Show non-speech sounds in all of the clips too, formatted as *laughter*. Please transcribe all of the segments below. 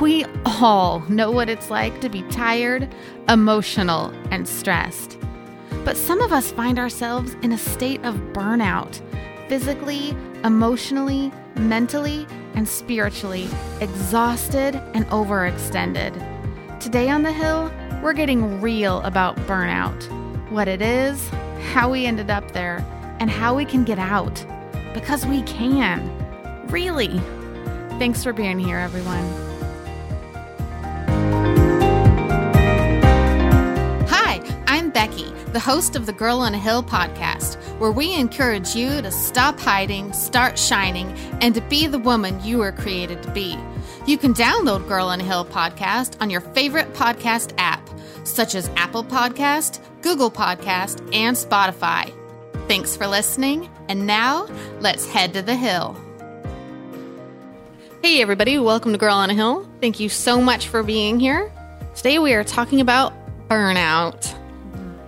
We all know what it's like to be tired, emotional, and stressed. But some of us find ourselves in a state of burnout, physically, emotionally, mentally, and spiritually, exhausted and overextended. Today on the Hill, we're getting real about burnout what it is, how we ended up there, and how we can get out. Because we can. Really. Thanks for being here, everyone. The host of the Girl on a Hill podcast, where we encourage you to stop hiding, start shining, and to be the woman you were created to be. You can download Girl on a Hill podcast on your favorite podcast app, such as Apple Podcast, Google Podcast, and Spotify. Thanks for listening, and now let's head to the hill. Hey, everybody, welcome to Girl on a Hill. Thank you so much for being here. Today we are talking about burnout,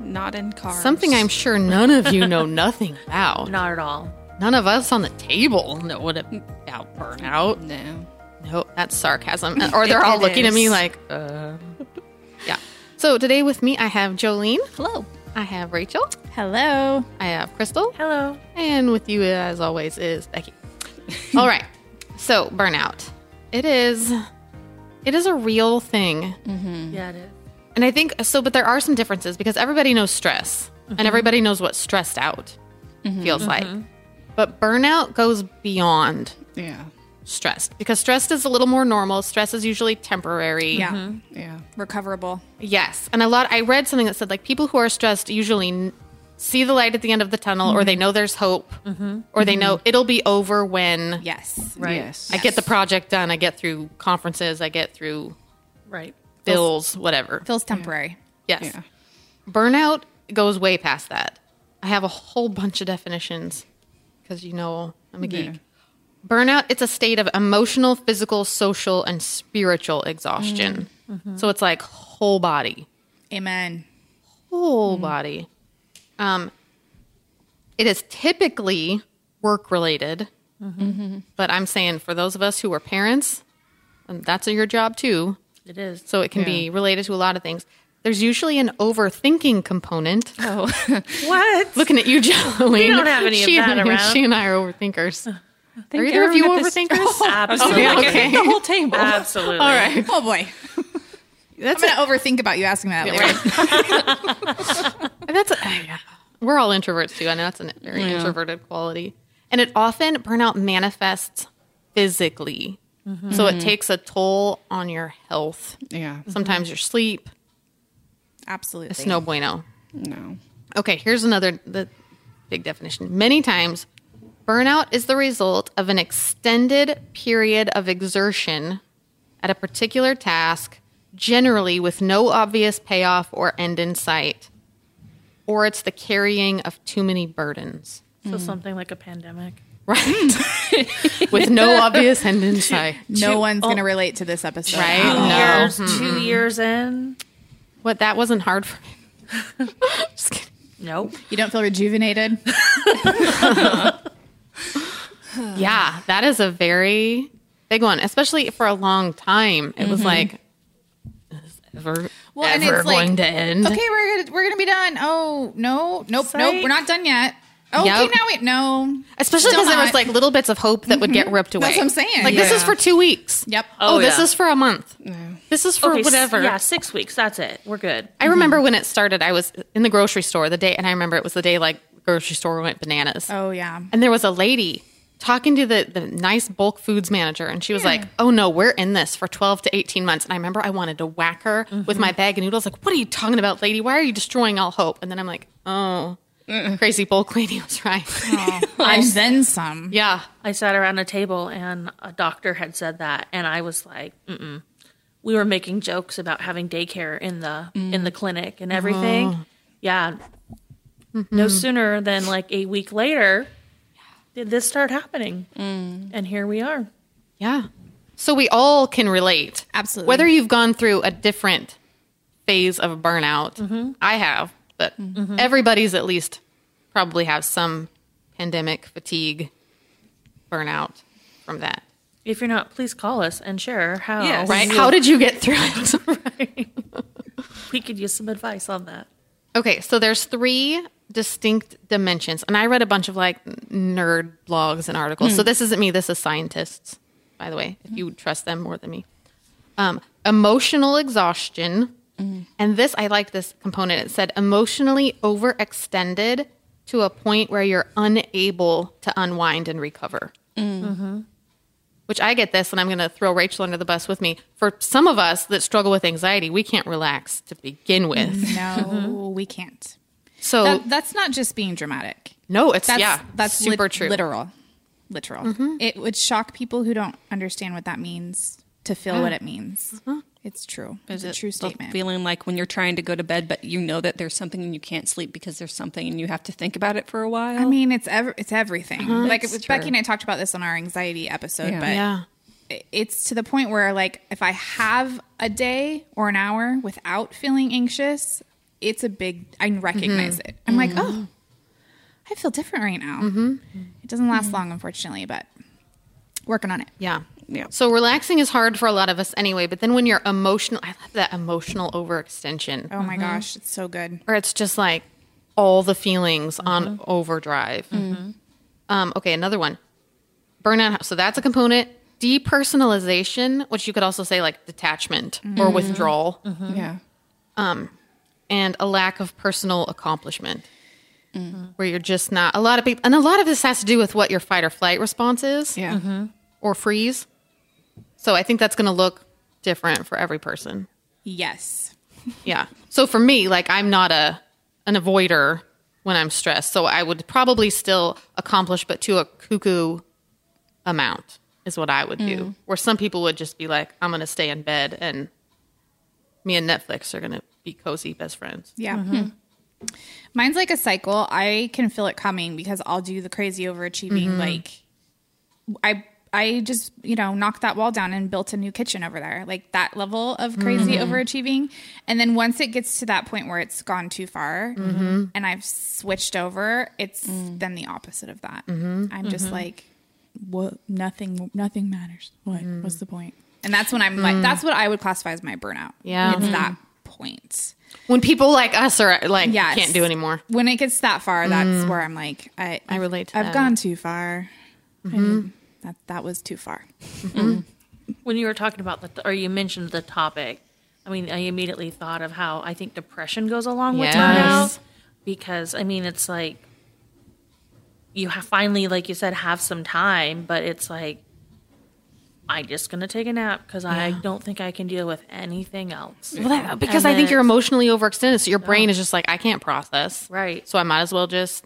Not in cars. something I'm sure none of you know *laughs* nothing about. Not at all. None of us on the table know what about burnout. No. No, that's sarcasm. *laughs* Or they're all It looking at me like, uh. Yeah. So today with me, I have Jolene, Hello. I have Rachel, Hello. I have Crystal, Hello. and with you, as always, is Becky. *laughs* all right. So burnout, it is, it is a real thing, Yeah, it is. And I think so. But there are some differences because everybody knows stress, and mm-hmm. everybody knows what stressed out mm-hmm. feels like. Mm-hmm. But burnout goes beyond Yeah. stress because stress is a little more normal. Stress is usually temporary. Yeah. Yeah. Recoverable. Yes, and a lot. I read something that said like people who are stressed usually n- see the light at the end of the tunnel, or they know there's hope, or they know it'll be over when Yes. Right. Yes. I get the project done. I get through conferences. I get through Right. Bills, whatever. Feels temporary. Yes, Yeah. burnout goes way past that. I have a whole bunch of definitions because you know I'm a geek. Yeah. Burnout, it's a state of emotional, physical, social, and spiritual exhaustion. Mm-hmm. Mm-hmm. So it's like whole body. Amen. whole mm. body. Um, it is typically work related, mm-hmm. but I'm saying for those of us who are parents, and that's your job too. It is. So it can be related to a lot of things. There's usually an overthinking component. Oh. *laughs* What? Looking at you, Jolene. We don't have any of she, that and- around. She and I are overthinkers. Uh, are either of you overthinkers? *laughs* Absolutely. Yeah, okay. the whole table. Absolutely. All right. Oh boy. That's I'm gonna overthink about you asking me that later. And *laughs* that's yeah. we're all introverts too. I know that's a very introverted quality, and it often burnout manifests physically. So it takes a toll on your health. Yeah. Sometimes your sleep. Absolutely. It's no bueno. No. Okay, here's another the big definition. Many times, burnout is the result of an extended period of exertion at a particular task, generally with no obvious payoff or end in sight, or it's the carrying of too many burdens. So something like a pandemic. Right. Hmm. *laughs* with no obvious end in sight. No one's gonna oh. relate to this episode. Right? Two No. years, two years in. What that wasn't hard for me. *laughs* Just kidding. Nope. You don't feel rejuvenated? *laughs* Yeah, that is a very big one, especially for a long time. It was mm-hmm. like, is this ever, and ever it's like, going to end? Okay, we're gonna we're gonna be done. Oh no, nope, Psych. nope, we're not done yet. Okay, Yep. now wait, no. Especially because there was like little bits of hope that would get mm-hmm. ripped away. That's what I'm saying. Like this is for two weeks. Yep. Oh, Oh, this yeah. is for a month. This is for Okay, s- whatever. Yeah, six weeks. That's it. We're good. I remember mm-hmm. when it started. I was in the grocery store the day, and I remember it was the day like grocery store went bananas. Oh yeah. And there was a lady talking to the, the nice bulk foods manager, and she was like, Oh no, we're in this for 12 to 18 months. And I remember I wanted to whack her with mm-hmm. my bag of noodles, like, What are you talking about, lady? Why are you destroying all hope? And then I'm like, Oh, crazy bulk lady was right. and *laughs* then some. yeah. I sat around a table and a doctor had said that, and I was like, Mm-mm. we were making jokes about having daycare in the in the clinic and everything. Mm-hmm. Yeah. Mm-hmm. No sooner than like a week later did this start happening, mm. and here we are. Yeah. So we all can relate. Absolutely. Whether you've gone through a different phase of burnout, mm-hmm. I have, but mm-hmm. Mm-hmm. everybody's at least probably have some pandemic fatigue burnout from that. If you're not, please call us and share how. Yes. Right? How did you get through it? *laughs* *laughs* we could use some advice on that? Okay, so there's three distinct dimensions, and I read a bunch of like nerd blogs and articles. So mm-hmm. this isn't me. This is scientists, by the way. If you trust them more than me, um, emotional exhaustion, Mm-hmm. and this I like this component. It said emotionally overextended to a point where you're unable to unwind and recover. Mm-hmm. Mm-hmm. Which I get this, and I'm going to throw Rachel under the bus with me. For some of us that struggle with anxiety, we can't relax to begin with. No, we can't. So That, that's not just being dramatic. no, it's That's yeah, that's super lit- true. Literal, literal. It would shock people who don't understand what that means to feel what it means. It's true. It's a it true the statement. Feeling like when you're trying to go to bed, but you know that there's something and you can't sleep because there's something and you have to think about it for a while. I mean, it's ev- it's everything. Uh-huh. Like That's it was- Becky and I talked about this on our anxiety episode, Yeah. but Yeah, it's to the point where like if I have a day or an hour without feeling anxious, it's a big. I recognize mm-hmm. it. I'm like, mm-hmm. oh, I feel different right now. Mm-hmm. It doesn't last long, unfortunately, but working on it. yeah, Yeah. So relaxing is hard for a lot of us anyway. But then when you're emotional, I love that emotional overextension, Oh my mm-hmm. gosh, it's so good. or it's just like all the feelings on mm-hmm. overdrive. Mm-hmm. Um, okay, another one, burnout. So that's a component. Depersonalization, which you could also say like detachment or withdrawal, yeah. Um, and a lack of personal accomplishment. Where you're just not a lot of people, and a lot of this has to do with what your fight or flight response is. Yeah. or freeze. So I think that's going to look different for every person. Yes. *laughs* Yeah. So for me, like I'm not a an avoider when I'm stressed. So I would probably still accomplish but to a cuckoo amount is what I would do. Mm. Where some people would just be like I'm going to stay in bed and me and Netflix are going to be cozy best friends. Yeah. Mm-hmm. Hmm. Mine's like a cycle. I can feel it coming because I'll do the crazy overachieving. Mm-hmm. Like, I I just you know knocked that wall down and built a new kitchen over there. Like that level of crazy mm-hmm. overachieving. And then once it gets to that point where it's gone too far mm-hmm. and I've switched over, it's mm. then the opposite of that. Mm-hmm. I'm just like, what? Nothing. Nothing matters. What? What's the point? And that's when I'm like, mm. that's what I would classify as my burnout. Yeah. it's that point. When people like us are like Yes. can't do anymore. When it gets that far, that's mm. where I'm like, I I relate to I've that. gone too far. Mean, that that was too far. Mm-hmm. When you were talking about the, or you mentioned the topic, I mean, I immediately thought of how I think depression goes along with Yes. burnout because I mean, it's like you have finally, like you said, have some time, but it's like I'm just gonna take a nap because I don't think I can deal with anything else. Well, that, because And I think you're emotionally overextended, so your brain is just like I can't process. Right. So I might as well just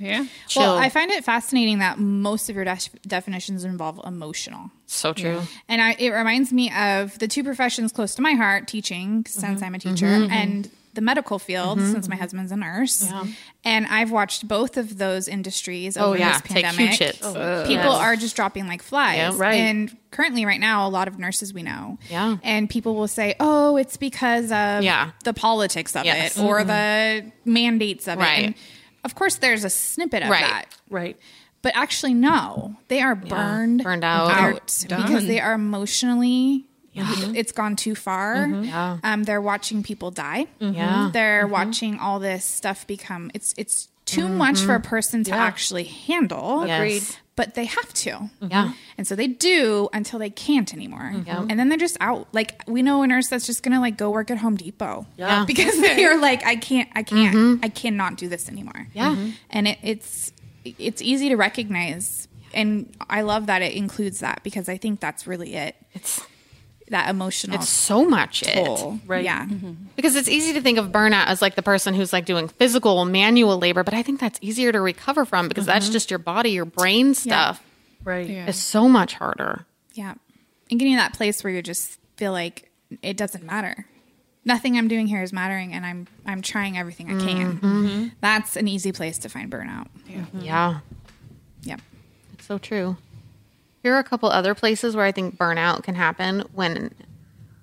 Yeah. chill. Well, I find it fascinating that most of your def- definitions involve emotional. so true. And I, it reminds me of the two professions close to my heart teaching, since mm-hmm. I'm a teacher, mm-hmm. and the medical field, mm-hmm. since my husband's a nurse. And I've watched both of those industries oh, over Oh yeah, this take pandemic. huge hits. Oh, people Yes. are just dropping like flies. Yeah, right. And currently, right now, a lot of nurses we know. Yeah. And people will say, oh, it's because of Yeah. the politics of Yes. it or the mandates of Right. it. And of course, there's a snippet of Right. that. Right. But actually, no, they are burned, Burned out. out because they are emotionally. It's gone too far. Mm-hmm. Um, yeah. Um, they're watching people die. Mm-hmm. Yeah. They're mm-hmm. watching all this stuff become. It's it's too mm-hmm. much for a person to actually handle. Agreed. But they have to. Mm-hmm. Yeah. And so they do until they can't anymore. Mm-hmm. Yeah. And then they're just out. Like we know a nurse that's just gonna like go work at Home Depot. Yeah. Because they're like, I can't, I can't, I cannot do this anymore. Yeah. And it, it's it's easy to recognize. And I love that it includes that because I think that's really it. It's That emotional it's so much it. toll. Right. Yeah. Mm-hmm. Because it's easy to think of burnout as like the person who's like doing physical manual labor, but I think that's easier to recover from because that's mm-hmm. just your body, your brain stuff Right. Yeah. is so much harder. Yeah. And getting to that place where you just feel like it doesn't matter. Nothing I'm doing here is mattering and I'm I'm trying everything I can. Mm-hmm. That's an easy place to find burnout. Yeah. Yeah. It's so true. Here are a couple other places where I think burnout can happen when,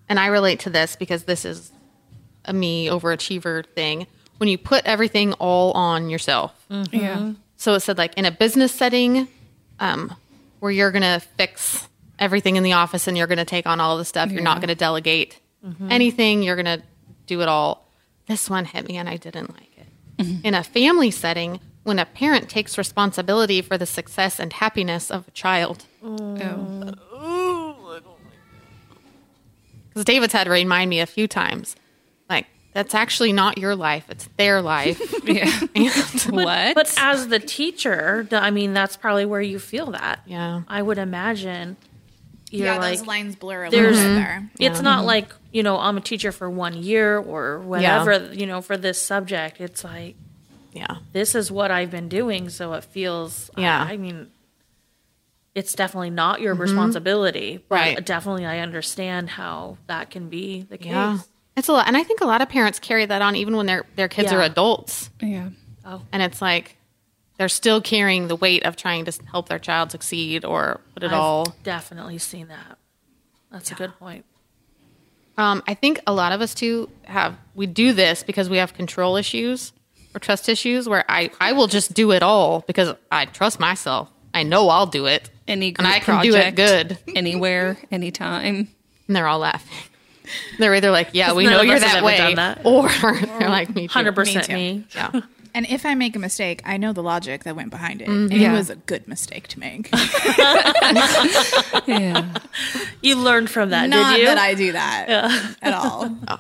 and I relate to this because this is a me overachiever thing. When you put everything all on yourself. Mm-hmm. Yeah. So it said like in a business setting, um, where you're gonna fix everything in the office and you're going to take on all the stuff. You're not going to delegate mm-hmm. anything. You're going to do it all. This one hit me and I didn't like it. Mm-hmm. In a family setting, when a parent takes responsibility for the success and happiness of a child, Oh. because David's had to remind me a few times, like, that's actually not your life, it's their life. *laughs* Yeah. *laughs* and, what? But as the teacher, I mean, that's probably where you feel that. yeah. I would imagine you're yeah, like, those lines blur a little there's- bit there. it's not mm-hmm. like, you know, I'm a teacher for one year or whatever, you know, for this subject. It's like, Yeah. this is what I've been doing. So it feels, Yeah. I, I mean, it's definitely not your responsibility. But Right. Definitely, I understand how that can be the case. Yeah. It's a lot. And I think a lot of parents carry that on even when their, their kids Yeah. are adults. yeah. oh And it's like they're still carrying the weight of trying to help their child succeed or put it I've all. definitely seen that. That's a good point. Um, I think a lot of us too have, we do this because we have control issues or trust issues where I, I will just do it all because I trust myself. I know I'll do it. Any and I can do it good. *laughs* anywhere, anytime. And they're all laughing. *laughs* They're either like, yeah, we know you're that way. done that. *laughs* Or they're like, me 100% Me me. Yeah. And if I make a mistake, I know the logic that went behind it. Mm-hmm. And Yeah. it was a good mistake to make. Yeah. You learned from that, Not did you? that I do that at all. Oh.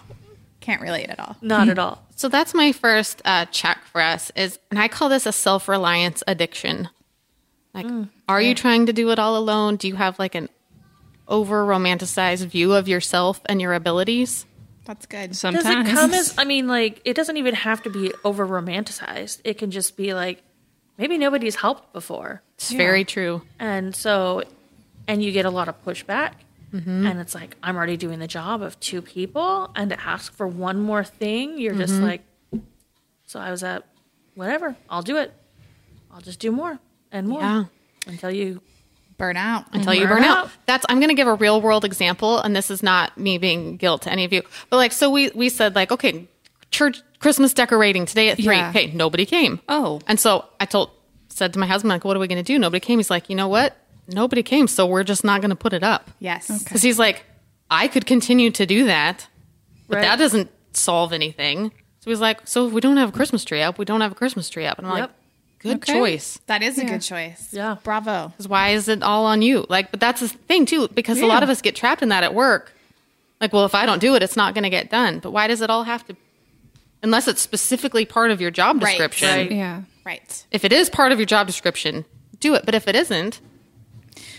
Can't relate at all. Not at all. So that's my first uh, check for us is, and I call this a self reliance addiction. Like, are you trying to do it all alone? Do you have like an over romanticized view of yourself and your abilities? That's good. Sometimes. Does it come as, I mean, like, it doesn't even have to be over romanticized. It can just be like, maybe nobody's helped before. It's very true. And so, and you get a lot of pushback. Mm-hmm. And it's like, I'm already doing the job of two people. And to ask for one more thing, you're just mm-hmm. like, so I was at, whatever, I'll do it. I'll just do more and more Yeah. until you. Burn out. Until you Burn burn out. out. That's I'm going to give a real world example, and this is not me being guilt to any of you, but like, so we we said like, okay, church Christmas decorating today at three. Yeah. Okay, nobody came. Oh. and so I told said to my husband like, what are we going to do? Nobody came. He's like, you know what? Nobody came, so we're just not going to put it up. Yes. Because he's like, I could continue to do that, but Right. that doesn't solve anything. So he's like, so if we don't have a Christmas tree up, we don't have a Christmas tree up. And I'm like, good Okay. choice. That is a good choice. Yeah. Bravo. Because why is it all on you? Like, but that's the thing too, because a lot of us get trapped in that at work. Like, well, if I don't do it, it's not going to get done. But why does it all have to? Unless it's specifically part of your job Right, description. right. Yeah. Right. If it is part of your job description, do it. But if it isn't,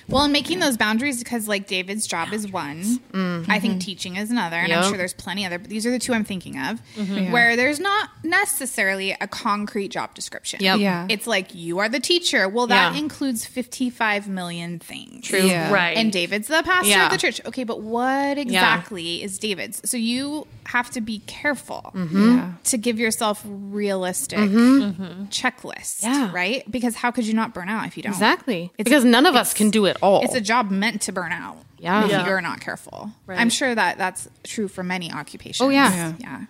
Well, and making those boundaries because, like, David's job is one. Mm-hmm. I think teaching is another, and I'm sure there's plenty other. But these are the two I'm thinking of, mm-hmm. Yeah. where there's not necessarily a concrete job description. Yep. Yeah. It's like you are the teacher. Well, that Yeah. includes 55 million things. True. Yeah. Right. And David's the pastor Yeah. of the church. Okay, but what exactly is David's? So you have to be careful mm-hmm. Yeah. to give yourself realistic checklists, Yeah. right? Because how could you not burn out if you don't? exactly. It's- because none of us can do it all. It's a job meant to burn out. Yeah. If Yeah. you're not careful. Right. I'm sure that that's true for many occupations. Oh, yeah. Yeah. Yeah.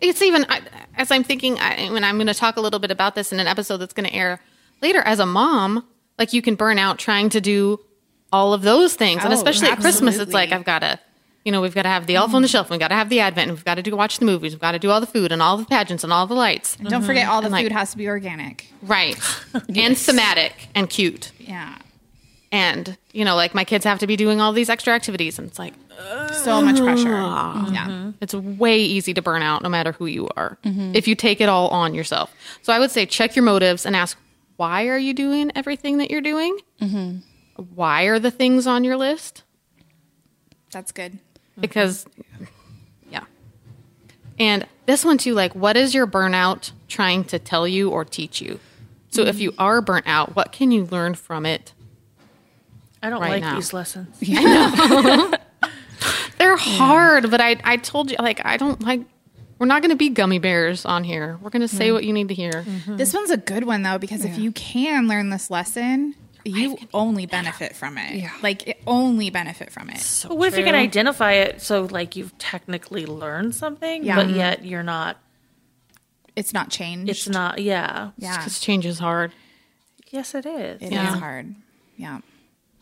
it's even I- as I'm thinking, I, when I'm going to talk a little bit about this in an episode that's going to air later. As a mom, like you can burn out trying to do all of those things, and Oh, especially at Christmas, it's like I've got to, you know, we've got to have the elf on the shelf, we've got to have the advent, and we've got to do watch the movies, we've got to do all the food and all the pageants and all the lights, And don't forget mm-hmm. all the And, like- food has to be organic. right? *laughs* And thematic and cute, Yeah. And you know, like my kids have to be doing all these extra activities, and it's like So much pressure. Yeah. Mm-hmm. It's way easy to burn out no matter who you are mm-hmm. if you take it all on yourself. So I would say check your motives and ask why are you doing everything that you're doing? Mm-hmm. Why are the things on your list? That's good. Because, yeah. And this one too, like, what is your burnout trying to tell you or teach you? So if you are burnt out, what can you learn from it? I don't Right like now. these lessons. *laughs* *laughs* They're hard, but I, I told you, like, I don't like, we're not going to be gummy bears on here. We're going to say mm-hmm. what you need to hear. Mm-hmm. This one's a good one though because if you can learn this lesson, you only benefit from it. Yeah. Like it only benefit from it. But what if you can identify it so like you've technically learned something, Yeah. but yet you're not It's not changed. it's not yeah. yeah. Because change is hard. Yes it is. It is Yeah. hard. Yeah.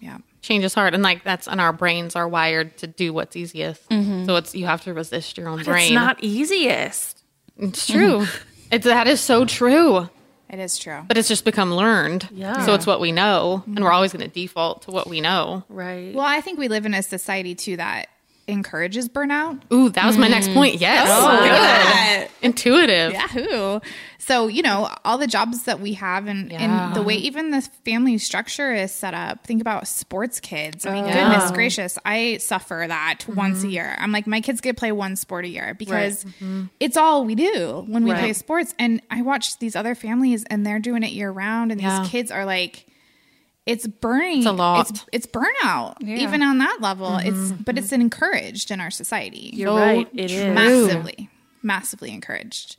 Yeah. change is hard, and like that's and our brains are wired to do what's easiest. Mm-hmm. So it's you have to resist your own brain. It's not easiest. It's true. *laughs* it's that is so true. It is true. But it's just become learned. Yeah. So it's what we know, and we're mm-hmm. always going to default to what we know. Right. Well, I think we live in a society too that encourages burnout. Ooh, that was my next point. Yes. Oh, Good. Intuitive. Yahoo! So you know all the jobs that we have, and, Yeah. and the way even the family structure is set up. Think about sports kids. I mean, Oh. goodness gracious, I suffer that once a year. I'm like, my kids get to play one sport a year because Mm-hmm. it's all we do when we Right. play sports. And I watch these other families, and they're doing it year round, and Yeah. these kids are like. It's burning. It's a lot. It's, it's burnout, Yeah. even on that level. Mm-hmm. It's but it's encouraged in our society You're So right. It is. massively massively encouraged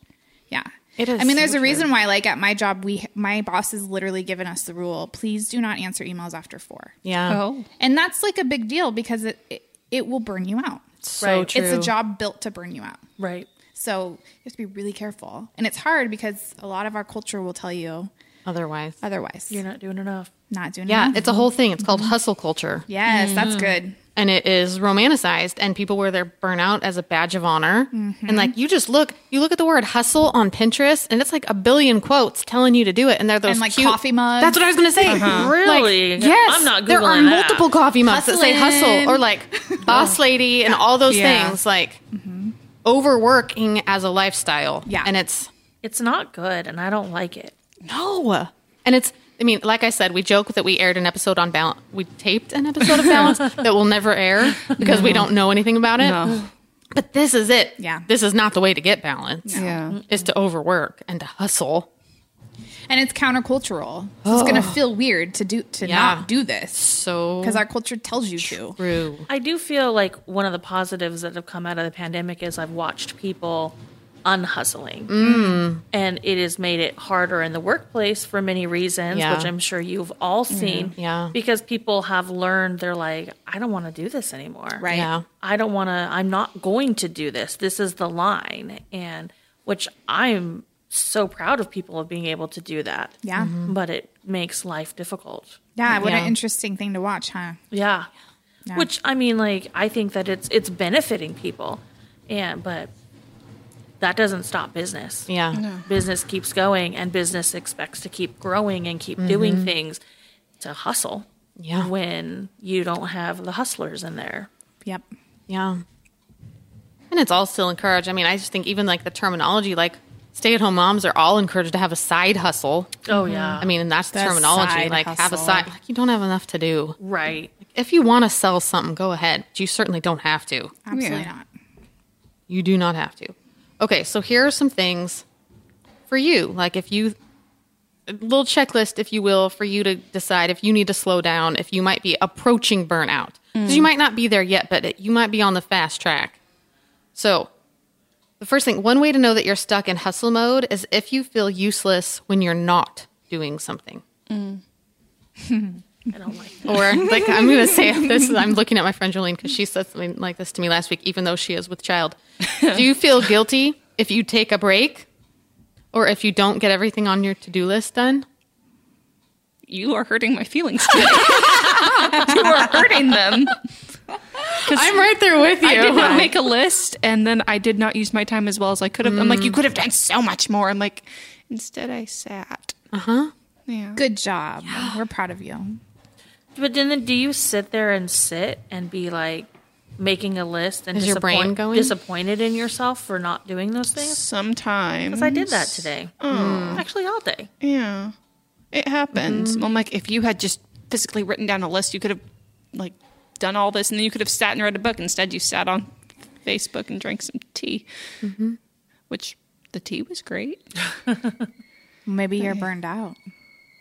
yeah It is i mean there's so a reason why like at my job we my boss has literally given us the rule please do not answer emails after four Yeah. Oh. and that's like a big deal because it it, it will burn you out So Right. true. it's a job built to burn you out Right. so you have to be really careful and it's hard because a lot of our culture will tell you Otherwise. otherwise You're not doing enough. not doing enough. Yeah, enough. it's a whole thing. It's called hustle culture. yes that's mm. good and it is romanticized and people wear their burnout as a badge of honor Mm-hmm. and like you just look you look at the word hustle on pinterest and it's like a billion quotes telling you to do it and they're those And, like, cute- coffee mugs. that's what i was gonna say uh-huh. Really? like, yes I'm not good. there are that. multiple coffee mugs that say hustle or like *laughs* boss oh. lady and all those Yeah. things like mm-hmm. overworking as a lifestyle Yeah. and it's It's not good, and I don't like it. No. And it's, I mean, like I said, we joke that we aired an episode on balance. We taped an episode of balance *laughs* that will never air because we don't know anything about it. No. But this is it. Yeah. This is not the way to get balance. Yeah. Is to overwork and to hustle. and it's countercultural so it's gonna feel weird to do to Yeah. not do this So because our culture tells you to true. I do feel like one of the positives that have come out of the pandemic is I've watched people unhustling. Mm. And it has made it harder in the workplace for many reasons, Yeah. which I'm sure you've all seen. Yeah. Because people have learned they're like, I don't want to do this anymore. Right. Yeah. I don't want to, I'm not going to do this. This is the line. And which I'm so proud of people of being able to do that. Yeah. But it makes life difficult. Yeah, what Yeah. an interesting thing to watch, huh? Yeah. Yeah. Which I mean, like I think that it's it's benefiting people, and but that doesn't stop business. Yeah. Business keeps going, and business expects to keep growing and keep mm-hmm. doing things to hustle. Yeah. When you don't have the hustlers in there. Yep. Yeah. And it's all still encouraged. I mean, I just think even like the terminology, like stay at home moms are all encouraged to have a side hustle. Oh yeah. I mean, and that's the, The terminology. side Like have a side. Like you don't have enough to do. right. If you want to sell something, go ahead. But you certainly don't have to. Absolutely Yeah. not. You do not have to. Okay, so here are some things for you. Like if you a little checklist, if you will, for you to decide if you need to slow down, if you might be approaching burnout. 'Cause you mm. might not be there yet, but it, you might be on the fast track. So, the first thing, one way to know that you're stuck in hustle mode is if you feel useless when you're not doing something. Mm. *laughs* I don't like that. Or *laughs* like I'm going to say this. I'm looking at my friend Jolene because she said something like this to me last week, even though she is with child. Do you feel guilty if you take a break, or if you don't get everything on your to do list done? You are hurting my feelings today. *laughs* you are hurting them. *laughs* I'm right there with you. I did not make a list, and then I did not use my time as well as I could have. I'm like, you could have done so much more. I'm like, instead I sat. Uh huh. Yeah. Good job. We're proud of you. But then, do you sit there and sit and be like making a list and Is your brain disappoint- going? disappointed in yourself for not doing those things? Sometimes Because I did that today. Oh. Mm. Actually, all day. Yeah, it happens. Mm. I'm like, if you had just physically written down a list, you could have like done all this, and then you could have sat and read a book. Instead, you sat on Facebook and drank some tea, mm-hmm. which the tea was great. *laughs* Maybe you're burned out.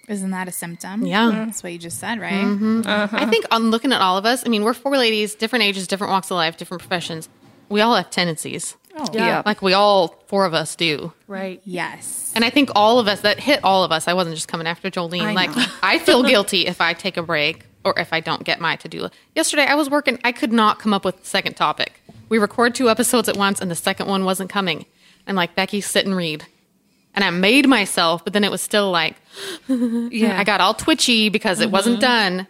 Isn't that a symptom? Yeah. Mm-hmm. That's what you just said, right? Mm-hmm. Uh-huh. I think on looking at all of us, I mean, we're four ladies, different ages, different walks of life, different professions. We all have tendencies. Oh, Yeah. Like we all four of us do. Right. Yes. And I think all of us that hit all of us. I wasn't just coming after Jolene. I like. *laughs* I feel guilty if I take a break or if I don't get my to do list. Yesterday I was working. I could not come up with the second topic. We record two episodes at once, and the second one wasn't coming. I'm like Becky, sit and read. And I made myself, but then it was still like *laughs* Yeah, I got all twitchy because it wasn't done.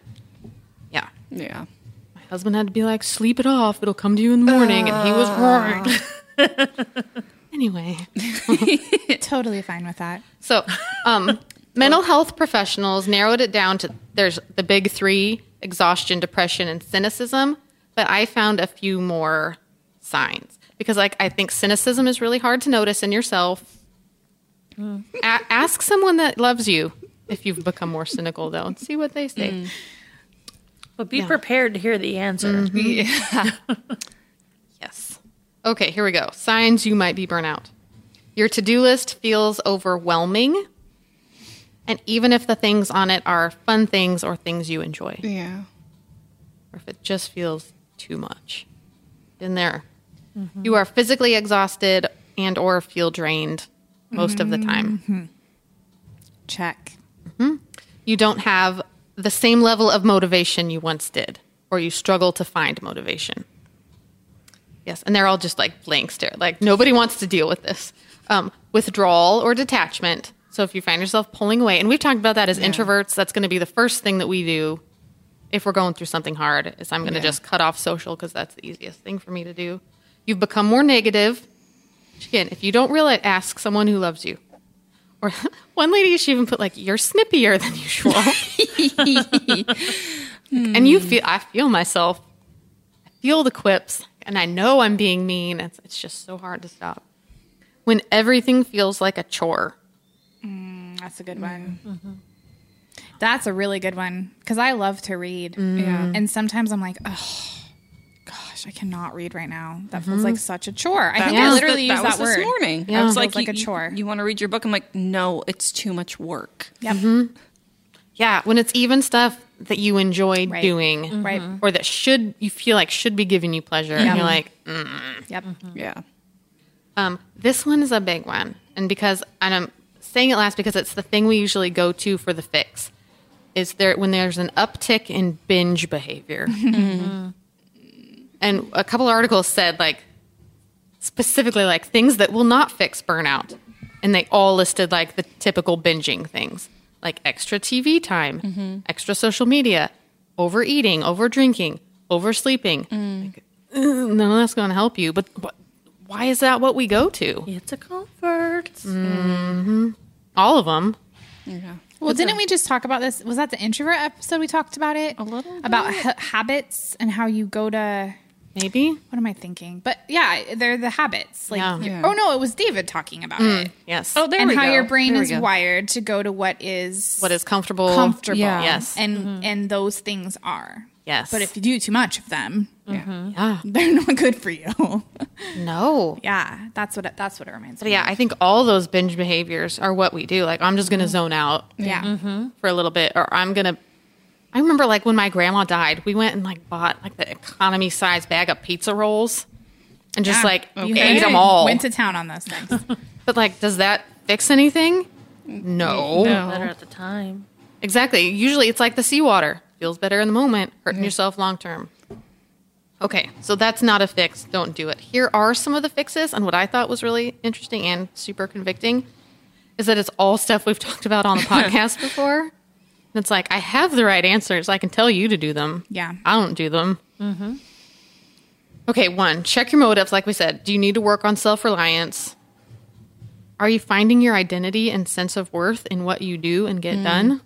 Yeah. Yeah. My husband had to be like, sleep it off. It'll come to you in the morning. and he was right. *laughs* anyway. *laughs* totally fine with that. So, um, mental health professionals narrowed it down to there's the big three exhaustion, depression, and cynicism. But I found a few more signs because, like, I think cynicism is really hard to notice in yourself. A- ask someone that loves you if you've become more cynical, though, and see what they say. Mm. But be Yeah. prepared to hear the answer. Mm-hmm. *laughs* Yes. Okay, here we go. Signs you might be burnout. Your to do list feels overwhelming. And even if the things on it are fun things or things you enjoy, Yeah. or if it just feels too much. In there. Mm-hmm. You are physically exhausted and or feel drained most of the time. Check. You don't have the same level of motivation you once did, or you struggle to find motivation. Yes, and they're all just like blank stare. Like nobody wants to deal with this. Um, withdrawal or detachment. So if you find yourself pulling away, and we've talked about that as introverts, that's going to be the first thing that we do if we're going through something hard. Is I'm going to Yeah. just cut off social because that's the easiest thing for me to do. You've become more negative. Again, if you don't really ask someone who loves you, or *laughs* one lady, she even put like, "You're snippier than usual," *laughs* and you feel. I feel myself. I feel the quips, and I know I'm being mean. It's, it's just so hard to stop. When everything feels like a chore. Mm, that's a good mm-hmm. one. That's a really good one because I love to read. Yeah. And sometimes I'm like, oh, gosh, I cannot read right now. That feels like mm-hmm. such a chore. I think was I literally that used was that word. this morning. Yeah. I was like, like you, a chore. You, want to read your book? I'm like, no, it's too much work. Yep. Mm-hmm. Yeah, when it's even stuff that you enjoy Right. doing, Right. Mm-hmm. or that should you feel like should be giving you pleasure, and you're like, mm. Yep. Yeah. Um, this one is a big one, and because and I'm saying it last because it's the thing we usually go to for the fix. Is there when there's an uptick in binge behavior, and a couple articles said like specifically like things that will not fix burnout, and they all listed like the typical binging things like extra TV time, mm-hmm. extra social media, overeating, over drinking, oversleeping. Mm. Like, *clears throat* none of that's going to help you, but. but why is that what we go to? It's a comfort. Mm-hmm. All of them. Yeah. Well, didn't we just talk about this? Was that the introvert episode we talked about it? A little About ha- habits and how you go to. Maybe. What am I thinking? But yeah, they're the habits. Like, Yeah. Yeah. oh no, it was David talking about mm. it. Yes. Oh, there and we how go. your brain There we is wired to go to what is what is comfortable? comfortable. Yeah. Yes. And mm-hmm. and those things are. Yes. But if you do too much of them, mm-hmm. Yeah. yeah. *laughs* they're not good for you. No. *laughs* yeah, that's what it, that's what it reminds But me. yeah, I think all those binge behaviors are what we do. Like, I'm just going to mm-hmm. zone out Yeah. for a little bit, or I'm going to. I remember, like, when my grandma died, we went and, like, bought, like, the economy size bag of pizza rolls and just, Yeah. like, You ate them all. Went to town on those things. *laughs* but, like, does that fix anything? No. No. Better at the time. Exactly. Usually it's like the seawater. Feels better in the moment, hurting yourself long term. Okay, so that's not a fix. Don't do it. Here are some of the fixes, and what I thought was really interesting and super convicting is that it's all stuff we've *laughs* talked about on the *laughs* podcast before. And it's like, I have the right answers. I can tell you to do them. Yeah. I don't do them. Mm-hmm. Okay, one, check your motives. Like we said, do you need to work on self reliance? Are you finding your identity and sense of worth in what you do and get mm. done?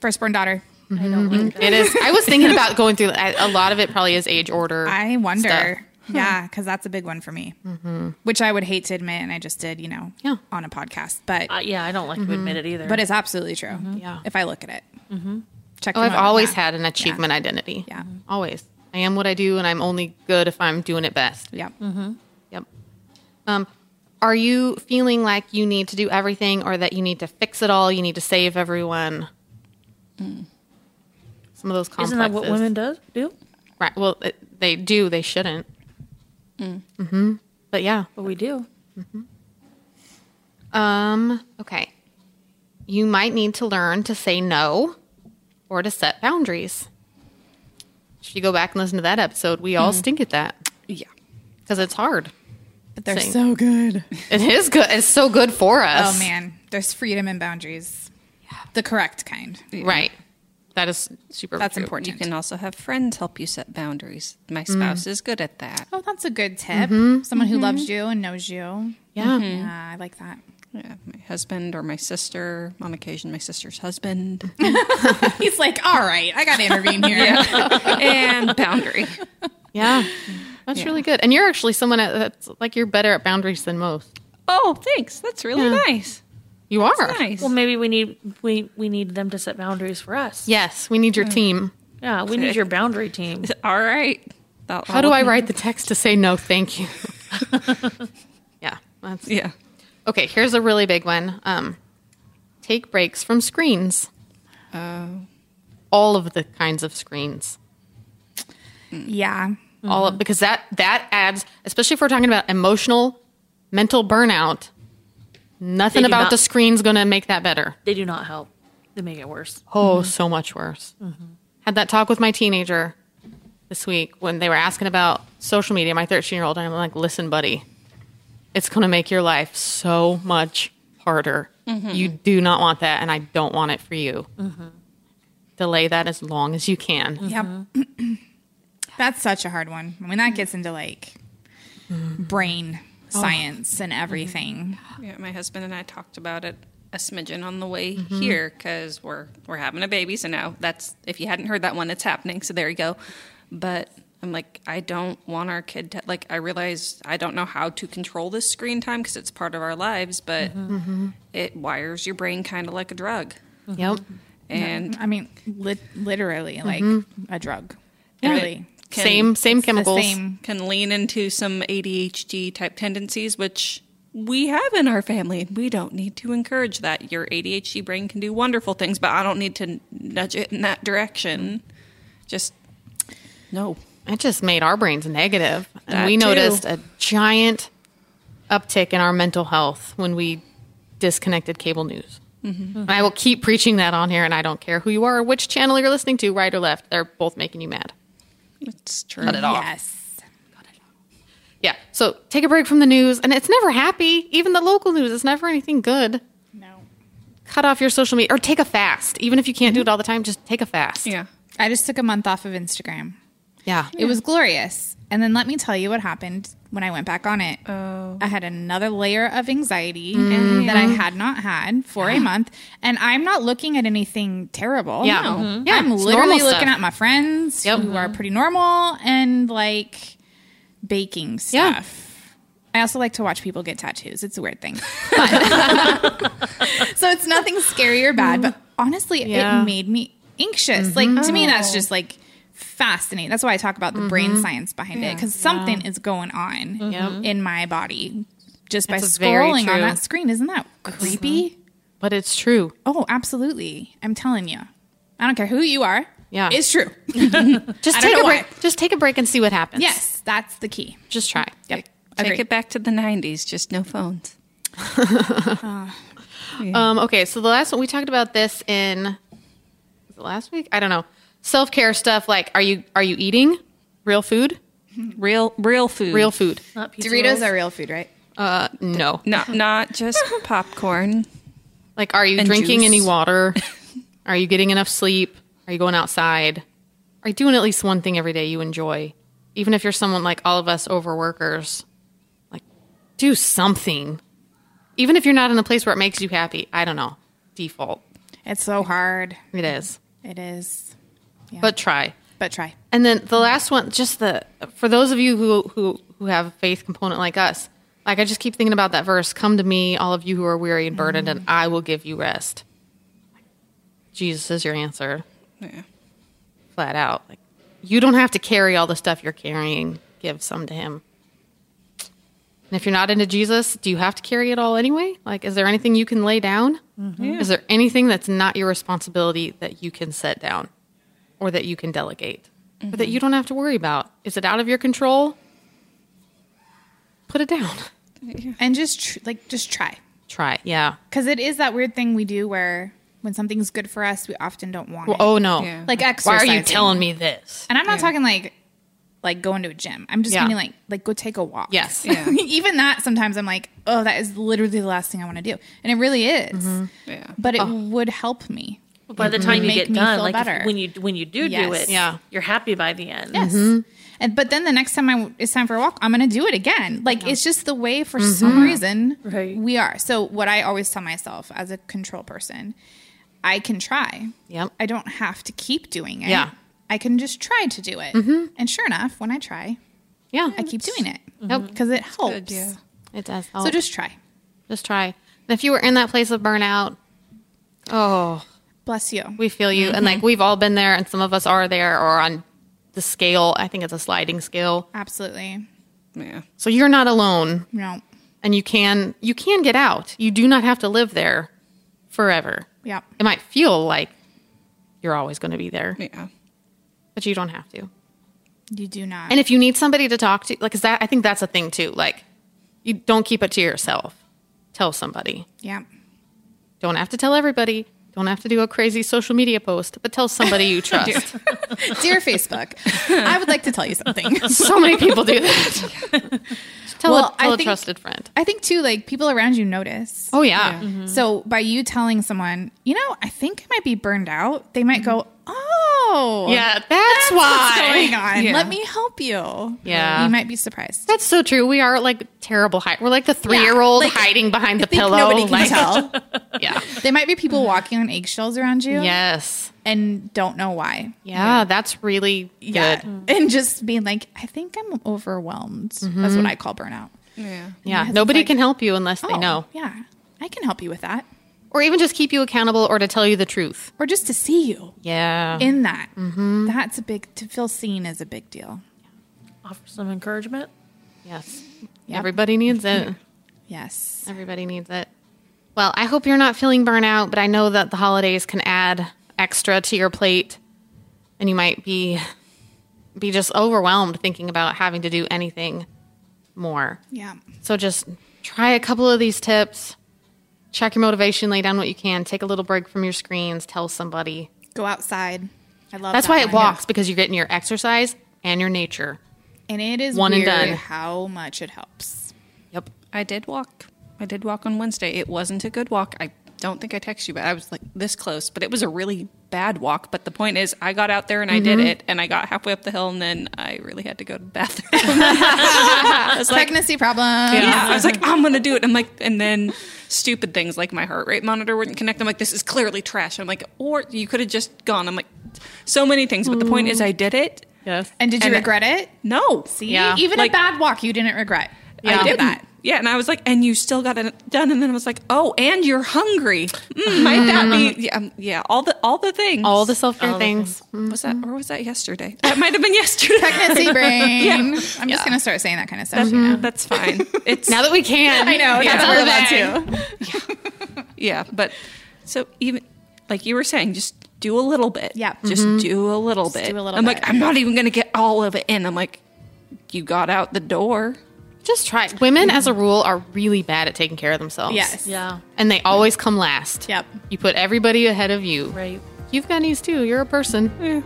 Firstborn daughter. Mm-hmm. I don't like. Mm-hmm. It is. I was thinking about going through. I- A lot of it probably is age order. I wonder. stuff. Hmm. Yeah, because that's a big one for me, mm-hmm. which I would hate to admit, and I just did, you know, Yeah. on a podcast. But Uh, yeah, I don't like to mm-hmm. admit it either. but it's absolutely true. Mm-hmm. Yeah. if I look at it, check. Oh, I've always had an achievement identity. Yeah. always. I am what I do, and I'm only good if I'm doing it best. Yeah, Yep. Um, are you feeling like you need to do everything, or that you need to fix it all? You need to save everyone. Mm. Some of those complexes. Isn't that what women does do? Right. Well, it, they do. They shouldn't. Mm-hmm. But yeah. But we do. Um, okay. You might need to learn to say no or to set boundaries. If you go back and listen to that episode, we all stink at that Yeah. because it's hard. but they're Same. so good. It is good. It's so good for us. Oh man, there's freedom and boundaries, Yeah. the correct kind. Right. That is super. That's true. important. You can also have friends help you set boundaries. My mm. spouse is good at that. Oh, that's a good tip. Mm-hmm. Someone who mm-hmm. loves you and knows you. Yeah. Yeah, mm-hmm. I like that. Yeah, my husband or my sister, on occasion, my sister's husband, *laughs* He's like, all right, I got to intervene here. *laughs* and boundary. Yeah. That's really good. And you're actually someone that's like you're better at boundaries than most. Oh, thanks. That's really Yeah. nice. You are. Nice. Well, maybe we need we we need them to set boundaries for us. Yes, we need your team. Yeah, we need your boundary team. *laughs* All right. I'll- How do I'll- write the text to say no, thank you? *laughs* yeah. That's, Yeah. okay, here's a really big one. Um, take breaks from screens. Oh. All of the kinds of screens. Yeah. All of, because that that adds, especially if we're talking about emotional, mental burnout. Nothing about not- the screen's going to make that better. They do not help. They make it worse. Oh, so much worse. Mm-hmm. Had that talk with my teenager this week when they were asking about social media, my 13 year old, and I'm like, listen, buddy, it's going to make your life so much harder. Mm-hmm. You do not want that, and I don't want it for you. Mm-hmm. Delay that as long as you can. Yep. *clears throat* That's such a hard one. When that gets into like brain Oh. science and mm-hmm. everything. Yeah, my husband and I talked about it a smidgen on the way mm-hmm. here because we're we're having a baby. So now that's if you hadn't heard that one, it's happening. So there you go. But I'm like, I don't want our kid to like. I realize I don't know how to control this screen time because it's part of our lives, but mm-hmm. it wires your brain kind of like a drug. Yep. And I mean, lit- literally like a drug. Yeah. Really. Can- same same chemicals. same. can lean into some ADHD type tendencies, which we have in our family. We don't need to encourage that. Your ADHD brain can do wonderful things, but I don't need to nudge it in that direction. Just no. It just made our brains negative. And we too. noticed a giant uptick in our mental health when we disconnected cable news. And I will keep preaching that on here, and I don't care who you are or which channel you're listening to, right or left. They're both making you mad. It's true. Cut it off. Yes. Yeah. So take a break from the news, and it's never happy. Even the local news, it's never anything good. No. Cut off your social media or take a fast. Even if you can't do it mm-hmm. all the time, just take a fast. Yeah. I just took a month off of Instagram. Yeah. It was glorious. And then let me tell you what happened when I went back on it. Oh. I had another layer of anxiety mm. that I had not had for a month. And I'm not looking at anything terrible. Yeah. No. Mhm. Yeah, I'm it's literally looking at my friends Yep. who are mm-hmm. pretty normal and like baking stuff. Yeah. stuff. I also like to watch people get tattoos. It's a weird thing. But- *laughs* so it's nothing scary or bad, but mm. honestly, Yeah. it made me anxious. Like to me, that's oh. just like fascinating. That's why I talk about the brain science behind it because something is going on Yep. in my body just by That's scrolling on that screen. Isn't that creepy? But it's true. Oh, absolutely. I'm telling you. I don't care who you are. Yeah. It's true. *laughs* *laughs* Just take know a why. break. Just take a break and see what happens. yes, that's the key. Just try. Yep. Take Agreed. it back to the 90s, just no phones. *laughs* Um, okay, so the last one we talked about this in was it last week. I don't know. Self care stuff like are you are you eating real food? *laughs* Real real food. Real food. Not pizza Doritos rolls. are real food, right? Uh, no. Not *laughs* not just popcorn. Like, are you And drinking juice. any water? *laughs* are you getting enough sleep? Are you going outside? Are you doing at least one thing every day you enjoy? Even if you're someone like all of us overworkers, like do something. Even if you're not in a place where it makes you happy. I don't know. Default. It's so hard. It is. It is. Yeah. But try. but try. And then the last one, just the for those of you who who who have a faith component like us, like I just keep thinking about that verse. Come to me, all of you who are weary and burdened, mm-hmm. and I will give you rest. Jesus is your answer, Yeah. flat out. Like you don't have to carry all the stuff you're carrying. Give some to Him. And if you're not into Jesus, do you have to carry it all anyway? Like, is there anything you can lay down? Mm-hmm. Is there anything that's not your responsibility that you can set down or that you can delegate or that you don't have to worry about? Is it out of your control? Put it down. *laughs* And just tr- like just try. Try. Yeah. Because it is that weird thing we do where when something's good for us, we often don't want Well, it. oh, no. Yeah. like Why are you telling me this? And I'm not talking like like going to a gym. I'm just Yeah. meaning like like go take a walk. Yes. Yeah. *laughs* Even that sometimes I'm like, oh, that is literally the last thing I want to do, and it really is. Mm-hmm. Yeah. But it would help me. But by the time you get me done, feel like if- better. when you when you do do it, Yeah. you're happy by the end. Yes. Mm-hmm. And but then the next time I, it's time for a walk, I'm going to do it again. Like it's just the way for mm-hmm. some reason Right. we are. So what I always tell myself as a control person, I can try. Yep. I don't have to keep doing it. Yeah. I can just try to do it. Mm-hmm. And sure enough, when I try, Yeah. I keep doing it. Yep. Because it helps. Good, yeah. It does. So just try. just try. And if you were in that place of burnout, oh, Bless you. we feel you. And like mm-hmm. we've all been there, and some of us are there or on the scale. I think it's a sliding scale. Absolutely. Yeah. So you're not alone, No. and you can you can get out. You do not have to live there forever. Yeah. It might feel like you're always going to be there, Yeah. but you don't have to. You do not. And if you need somebody to talk to, like, is that I think that's a thing too. Like, you don't keep it to yourself. Tell somebody. yeah. Don't have to tell everybody. Don't have to do a crazy social media post, but tell somebody you *laughs* trust. *laughs* Dear Facebook, I would like to tell you something. *laughs* so many people do that. tell Well, a, tell I a think- trusted friend. I think too, like people around you notice. Oh yeah. Mm-hmm. So by you telling someone, you know, I think I might be burned out, they might mm-hmm. go, "Oh, Oh, yeah, that's, that's why. what's going on. Yeah. Let me help you." Yeah. you might be surprised. That's so true. We are like terrible. Hi- We're like the three year old like, hiding behind the I think pillow. nobody can like, tell. *laughs* Yeah. There might be people walking on eggshells around you, Yes. and don't know why. Yeah, that's really Yeah, good. *laughs* and just being like, "I think I'm overwhelmed." That's mm-hmm. what I call burnout. Yeah. Yeah. Nobody like, can help you unless they Oh, know. Yeah, I can help you with that, Or even just keep you accountable or to tell you the truth. or just to see you Yeah. in that. Mm-hmm. That's a big. To feel seen is a big deal. Offer some encouragement. yes. Yep. Everybody needs it. Yes. Everybody needs it. Well, I hope you're not feeling burnout, but I know that the holidays can add extra to your plate and you might be be just overwhelmed thinking about having to do anything more. Yeah. So just try a couple of these tips. Check your motivation, lay down what you can, take a little break from your screens, tell somebody. Go outside. I love That's that why it one. walks because you're getting your exercise and your nature. And it is One and weird done. how much it helps. Yep. I did walk. I did walk on Wednesday. It wasn't a good walk. I don't think I texted you, but I was like this close. But it was a really bad walk. But the point is, I got out there and I did mm-hmm. it, and I got halfway up the hill, and then I really had to go to the bathroom. *laughs* *laughs* I was like, Pregnancy problem. yeah, I was like, I'm gonna do it. I'm like, and then stupid things like my heart rate monitor wouldn't connect. I'm like, this is clearly trash. I'm like, or you could have just gone. I'm like, so many things. But the point is, I did it. Yes. And did you And- regret it? No, See, Yeah. even Like- a bad walk you didn't regret. I didn't. that. Yeah, and I was like, and you still got it done, and then I was like, oh, and you're hungry. Mm, might that be? Yeah, um, yeah, all the all the things. All the self care All the things. was that, or was that yesterday? That might have been yesterday. Pregnancy *laughs* brain. Yeah. I'm just Yeah. gonna start saying that kind of stuff. That's, you know? that's fine. It's *laughs* Now that we can. *laughs* I know. Yeah. That's what I'm about too. yeah, but so even like you were saying, just do a little bit. Yeah. just do a little bit. do a little I'm bit. like, I'm not even gonna get all of it in. I'm like, you got out the door. Just try. Women, as a rule, are really bad at taking care of themselves. Yes. Yeah. And they always come last. Yep. You put everybody ahead of you. Right. You've got needs too. You're a person.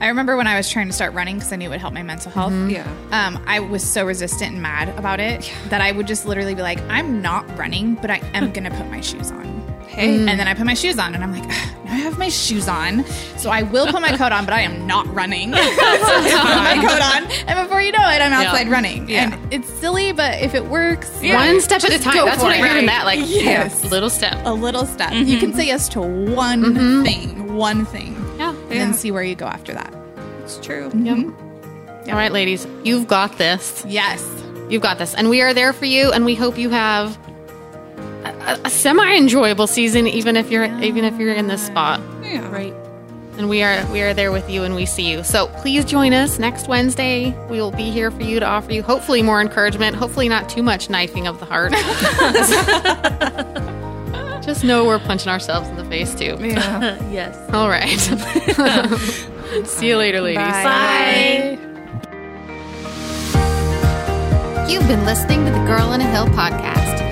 I remember when I was trying to start running because I knew it would help my mental health. Yeah. Um, I was so resistant and mad about it that I would just literally be like, I'm not running, but I am *laughs* going to put my shoes on. Hey. And mm. then I put my shoes on and I'm like, now I have my shoes on. So I will put my coat on, but I am not running. *laughs* so I put my *laughs* coat on. And before you know it, I'm outside running. Yeah. And it's silly, but if it works, One step at a time. That's what I heard in that. Like, Yes. yeah, little step. a little step. You can mm-hmm. say yes to one mm-hmm. thing, one thing. Yeah. And then see where you go after that. It's true. Mm-hmm. All right, ladies, you've got this. Yes. You've got this. And we are there for you. And we hope you have a, a, a semi enjoyable season, even if you're even if you're in this spot. Yeah. Right. And we are we are there with you and we see you. So please join us next Wednesday. We will be here for you to offer you hopefully more encouragement, hopefully not too much knifing of the heart. *laughs* Just know we're punching ourselves in the face too. Yeah. *laughs* yes. All right. *laughs* see you later, ladies. Bye. You've been listening to the Girl on a Hill podcast.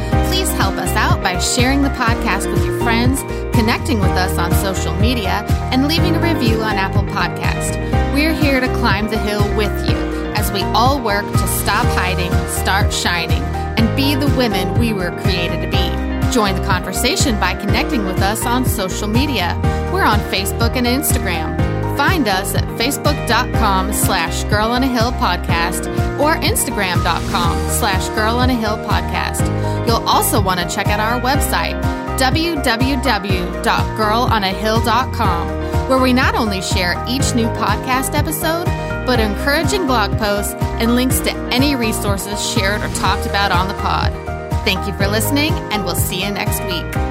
Help us out by sharing the podcast with your friends, connecting with us on social media, and leaving a review on Apple Podcast. We're here to climb the hill with you as we all work to stop hiding, start shining, and be the women we were created to be. Join the conversation by connecting with us on social media. We're on Facebook and Instagram. Find us at facebook.com slash girl on a hill podcast or instagram.com slash girl on a hill podcast. You'll also want to check out our website, www.girlonahill.com, where we not only share each new podcast episode, but encouraging blog posts and links to any resources shared or talked about on the pod. Thank you for listening, and we'll see you next week.